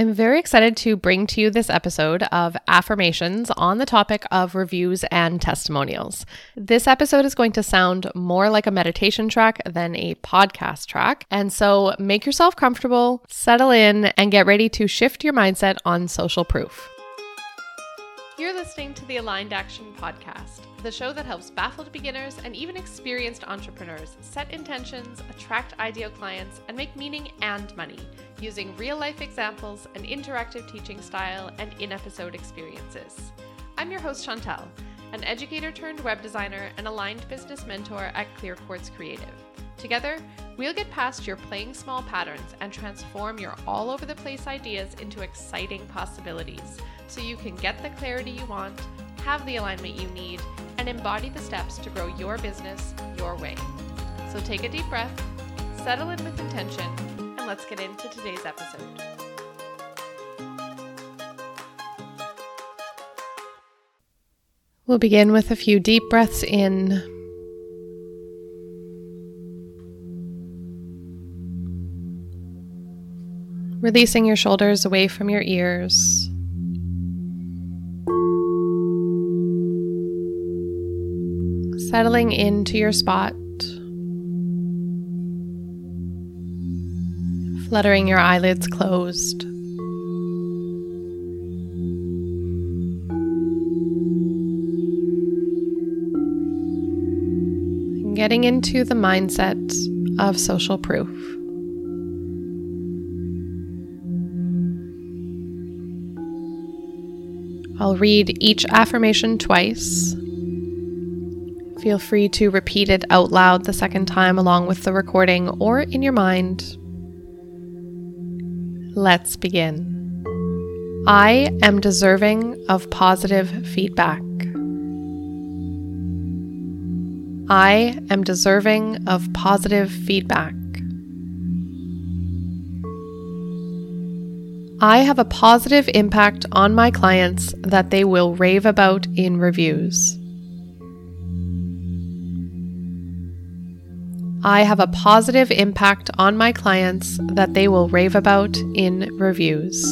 I'm very excited to bring to you this episode of affirmations on the topic of reviews and testimonials. This episode is going to sound more like a meditation track than a podcast track. And so make yourself comfortable, settle in, and get ready to shift your mindset on social proof. You're listening to the Aligned Action Podcast, the show that helps baffled beginners and even experienced entrepreneurs set intentions, attract ideal clients, and make meaning and money using real life examples, an interactive teaching style, and in episode experiences. I'm your host, Chantel, an educator turned web designer and aligned business mentor at Clear Quartz Creative. Together, we'll get past your playing small patterns and transform your all over the place ideas into exciting possibilities so you can get the clarity you want, have the alignment you need, and embody the steps to grow your business your way. So take a deep breath, settle in with intention, and let's get into today's episode. We'll begin with a few deep breaths in. Releasing your shoulders away from your ears. Settling into your spot, fluttering your eyelids closed. Getting into the mindset of social proof. I'll read each affirmation twice Feel free to repeat it out loud the second time along with the recording or in your mind. Let's begin. I am deserving of positive feedback. I am deserving of positive feedback. I have a positive impact on my clients that they will rave about in reviews. I have a positive impact on my clients that they will rave about in reviews.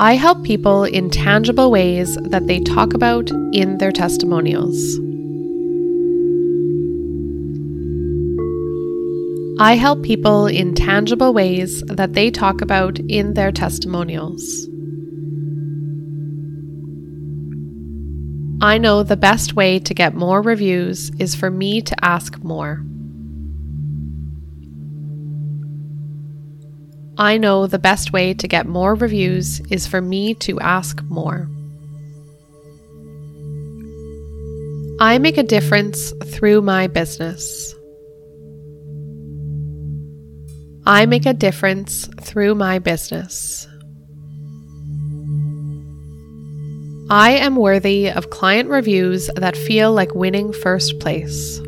I help people in tangible ways that they talk about in their testimonials. I help people in tangible ways that they talk about in their testimonials. I know the best way to get more reviews is for me to ask more. I know the best way to get more reviews is for me to ask more. I make a difference through my business. I make a difference through my business. I am worthy of client reviews that feel like winning first place.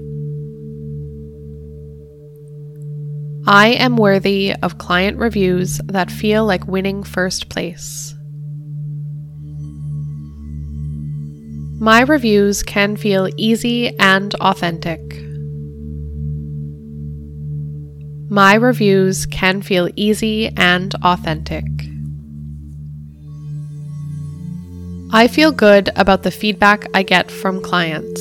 I am worthy of client reviews that feel like winning first place. My reviews can feel easy and authentic. My reviews can feel easy and authentic. I feel good about the feedback I get from clients.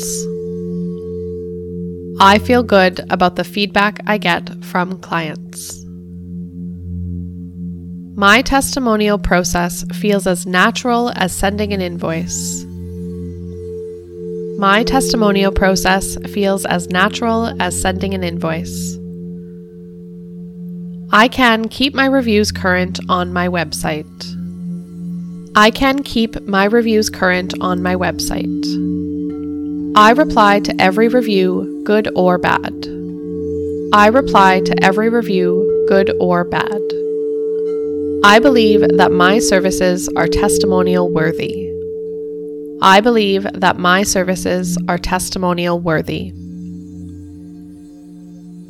I feel good about the feedback I get from clients. My testimonial process feels as natural as sending an invoice. My testimonial process feels as natural as sending an invoice. I can keep my reviews current on my website. I can keep my reviews current on my website. I reply to every review, good or bad. I reply to every review, good or bad. I believe that my services are testimonial worthy. I believe that my services are testimonial worthy.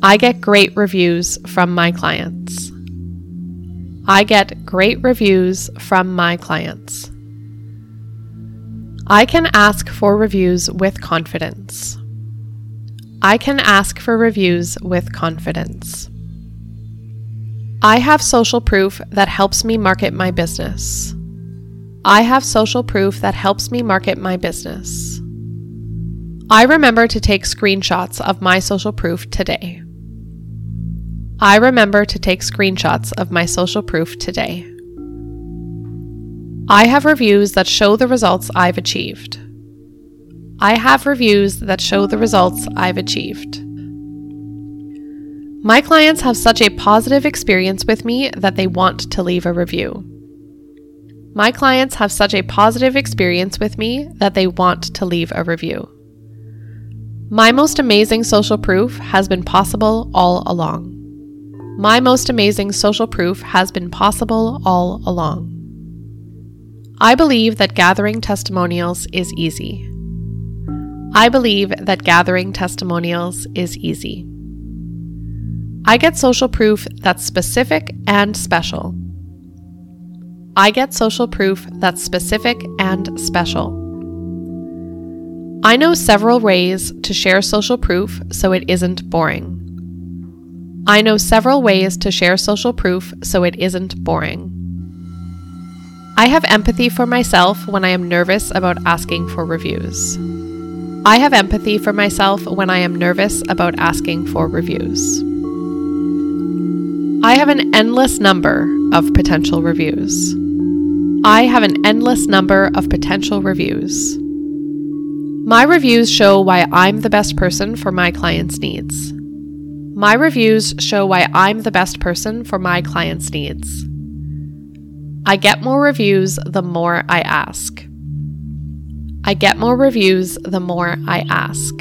I get great reviews from my clients. I get great reviews from my clients. I can ask for reviews with confidence. I can ask for reviews with confidence. I have social proof that helps me market my business. I have social proof that helps me market my business. I remember to take screenshots of my social proof today. I remember to take screenshots of my social proof today. I have reviews that show the results I've achieved. I have reviews that show the results I've achieved. My clients have such a positive experience with me that they want to leave a review. My clients have such a positive experience with me that they want to leave a review. My most amazing social proof has been possible all along. My most amazing social proof has been possible all along. I believe that gathering testimonials is easy. I believe that gathering testimonials is easy. I get social proof that's specific and special. I get social proof that's specific and special. I know several ways to share social proof so it isn't boring. I know several ways to share social proof so it isn't boring. I have empathy for myself when I am nervous about asking for reviews. I have empathy for myself when I am nervous about asking for reviews. I have an endless number of potential reviews. I have an endless number of potential reviews. My reviews show why I'm the best person for my clients' needs. My reviews show why I'm the best person for my clients' needs. I get more reviews the more I ask. I get more reviews the more I ask.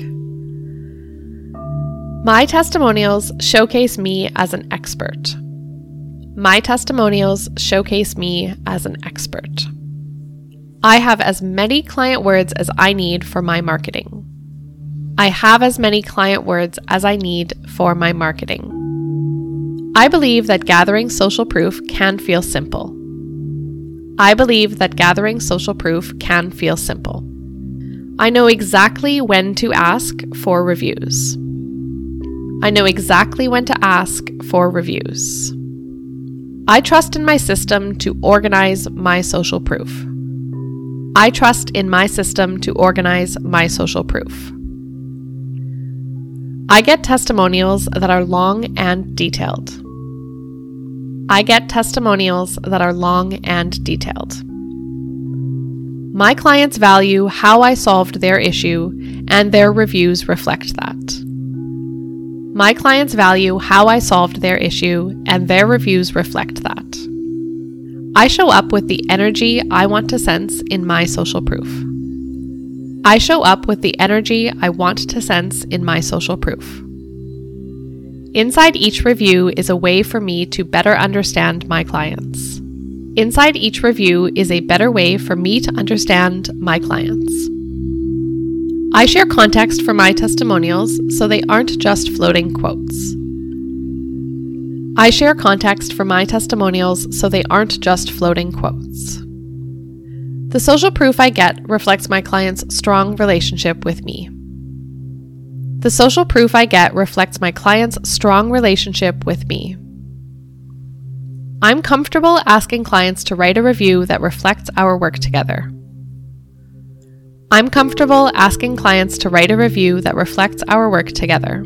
My testimonials showcase me as an expert. My testimonials showcase me as an expert. I have as many client words as I need for my marketing. I have as many client words as I need for my marketing. I believe that gathering social proof can feel simple. I believe that gathering social proof can feel simple. I know exactly when to ask for reviews. I know exactly when to ask for reviews. I trust in my system to organize my social proof. I trust in my system to organize my social proof. I get testimonials that are long and detailed. I get testimonials that are long and detailed. My clients value how I solved their issue, and their reviews reflect that. My clients value how I solved their issue, and their reviews reflect that. I show up with the energy I want to sense in my social proof. I show up with the energy I want to sense in my social proof. Inside each review is a way for me to better understand my clients. Inside each review is a better way for me to understand my clients. I share context for my testimonials so they aren't just floating quotes. I share context for my testimonials so they aren't just floating quotes. The social proof I get reflects my client's strong relationship with me. The social proof I get reflects my client's strong relationship with me. I'm comfortable asking clients to write a review that reflects our work together. I'm comfortable asking clients to write a review that reflects our work together.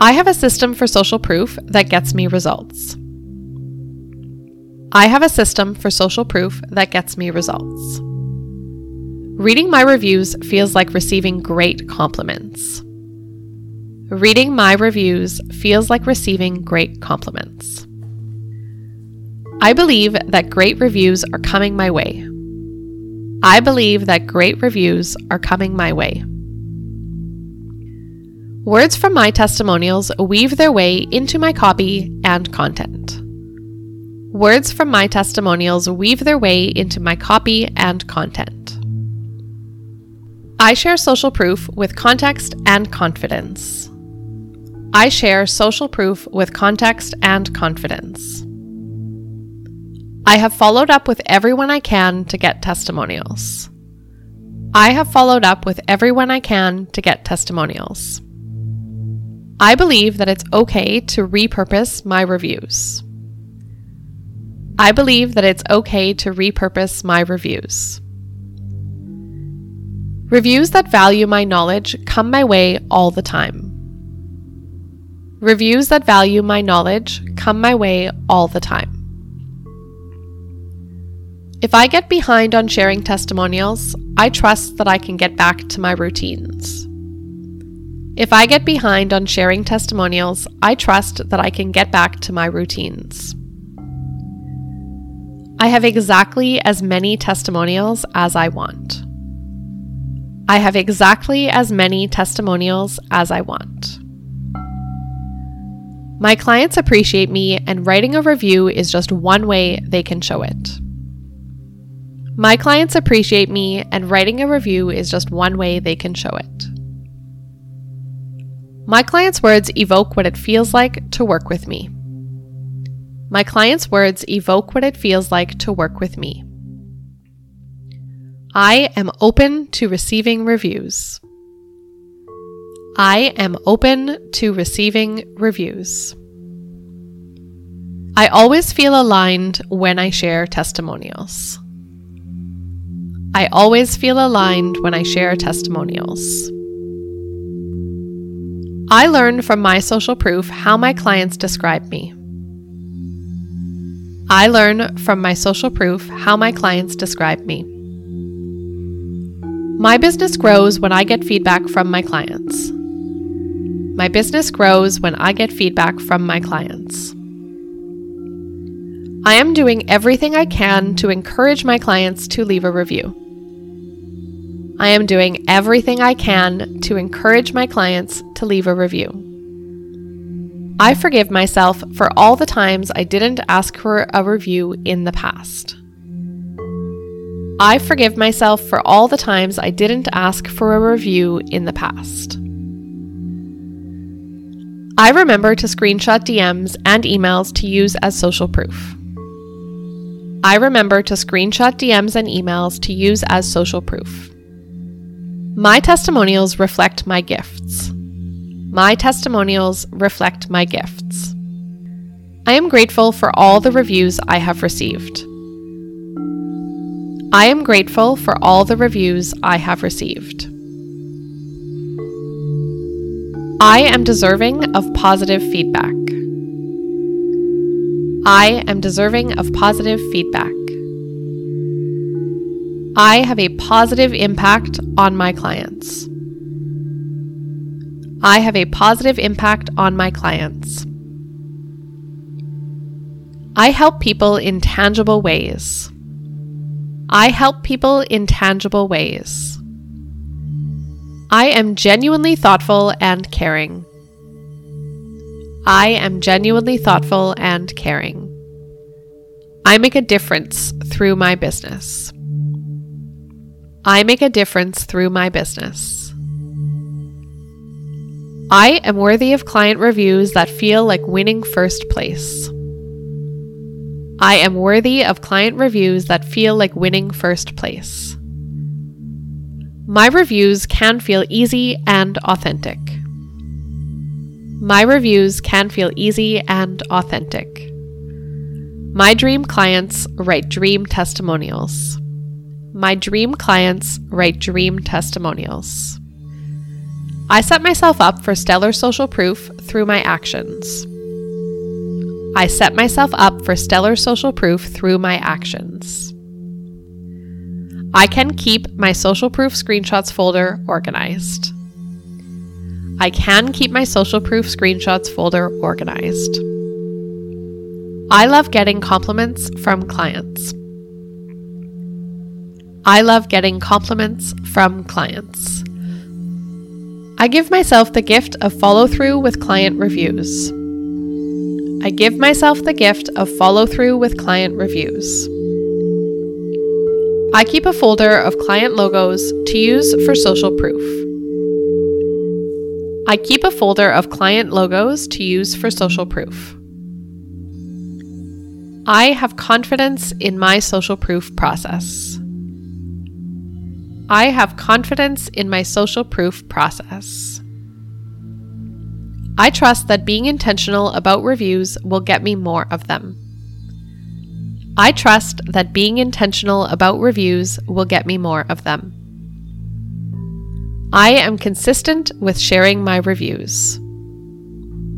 I have a system for social proof that gets me results. I have a system for social proof that gets me results. Reading my reviews feels like receiving great compliments. Reading my reviews feels like receiving great compliments. I believe that great reviews are coming my way. I believe that great reviews are coming my way. Words from my testimonials weave their way into my copy and content. Words from my testimonials weave their way into my copy and content. I share social proof with context and confidence. I share social proof with context and confidence. I have followed up with everyone I can to get testimonials. I have followed up with everyone I can to get testimonials. I believe that it's okay to repurpose my reviews. I believe that it's okay to repurpose my reviews. Reviews that value my knowledge come my way all the time. Reviews that value my knowledge come my way all the time. If I get behind on sharing testimonials, I trust that I can get back to my routines. If I get behind on sharing testimonials, I trust that I can get back to my routines. I have exactly as many testimonials as I want. I have exactly as many testimonials as I want. My clients appreciate me, and writing a review is just one way they can show it. My clients appreciate me, and writing a review is just one way they can show it. My clients' words evoke what it feels like to work with me. My clients' words evoke what it feels like to work with me. I am open to receiving reviews. I am open to receiving reviews. I always feel aligned when I share testimonials. I always feel aligned when I share testimonials. I learn from my social proof how my clients describe me. I learn from my social proof how my clients describe me. My business grows when I get feedback from my clients. My business grows when I get feedback from my clients. I am doing everything I can to encourage my clients to leave a review. I am doing everything I can to encourage my clients to leave a review. I forgive myself for all the times I didn't ask for a review in the past. I forgive myself for all the times I didn't ask for a review in the past. I remember to screenshot DMs and emails to use as social proof. I remember to screenshot DMs and emails to use as social proof. My testimonials reflect my gifts. My testimonials reflect my gifts. I am grateful for all the reviews I have received. I am grateful for all the reviews I have received. I am deserving of positive feedback. I am deserving of positive feedback. I have a positive impact on my clients. I have a positive impact on my clients. I help people in tangible ways. I help people in tangible ways. I am genuinely thoughtful and caring. I am genuinely thoughtful and caring. I make a difference through my business. I make a difference through my business. I am worthy of client reviews that feel like winning first place. I am worthy of client reviews that feel like winning first place. My reviews can feel easy and authentic. My reviews can feel easy and authentic. My dream clients write dream testimonials. My dream clients write dream testimonials. I set myself up for stellar social proof through my actions. I set myself up for stellar social proof through my actions. I can keep my social proof screenshots folder organized. I can keep my social proof screenshots folder organized. I love getting compliments from clients. I love getting compliments from clients. I give myself the gift of follow through with client reviews. I give myself the gift of follow through with client reviews. I keep a folder of client logos to use for social proof. I keep a folder of client logos to use for social proof. I have confidence in my social proof process. I have confidence in my social proof process. I trust that being intentional about reviews will get me more of them. I trust that being intentional about reviews will get me more of them. I am consistent with sharing my reviews.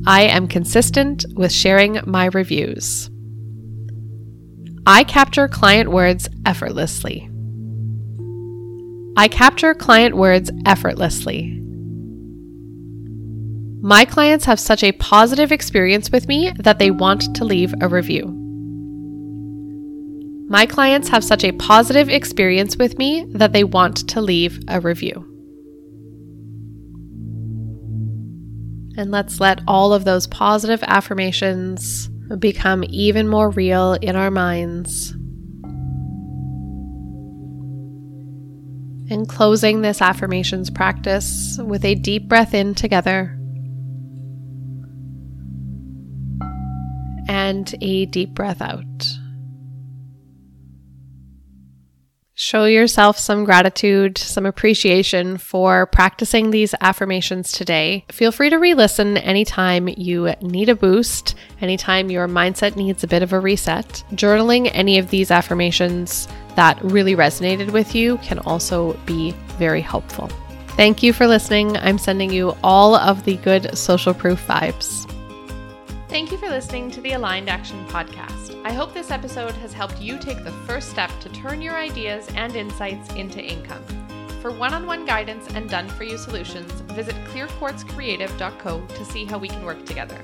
I am consistent with sharing my reviews. I capture client words effortlessly. I capture client words effortlessly. My clients have such a positive experience with me that they want to leave a review. My clients have such a positive experience with me that they want to leave a review. And let's let all of those positive affirmations become even more real in our minds. And closing this affirmations practice with a deep breath in together. and a deep breath out. Show yourself some gratitude, some appreciation for practicing these affirmations today. Feel free to re listen anytime you need a boost, anytime your mindset needs a bit of a reset. Journaling any of these affirmations that really resonated with you can also be very helpful. Thank you for listening. I'm sending you all of the good social proof vibes. Thank you for listening to the Aligned Action Podcast. I hope this episode has helped you take the first step to turn your ideas and insights into income. For one on one guidance and done for you solutions, visit clearquartzcreative.co to see how we can work together.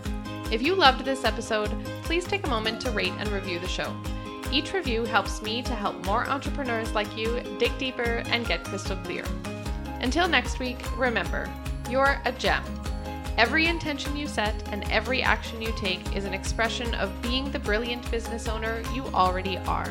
If you loved this episode, please take a moment to rate and review the show. Each review helps me to help more entrepreneurs like you dig deeper and get crystal clear. Until next week, remember, you're a gem Every intention you set and every action you take is an expression of being the brilliant business owner you already are.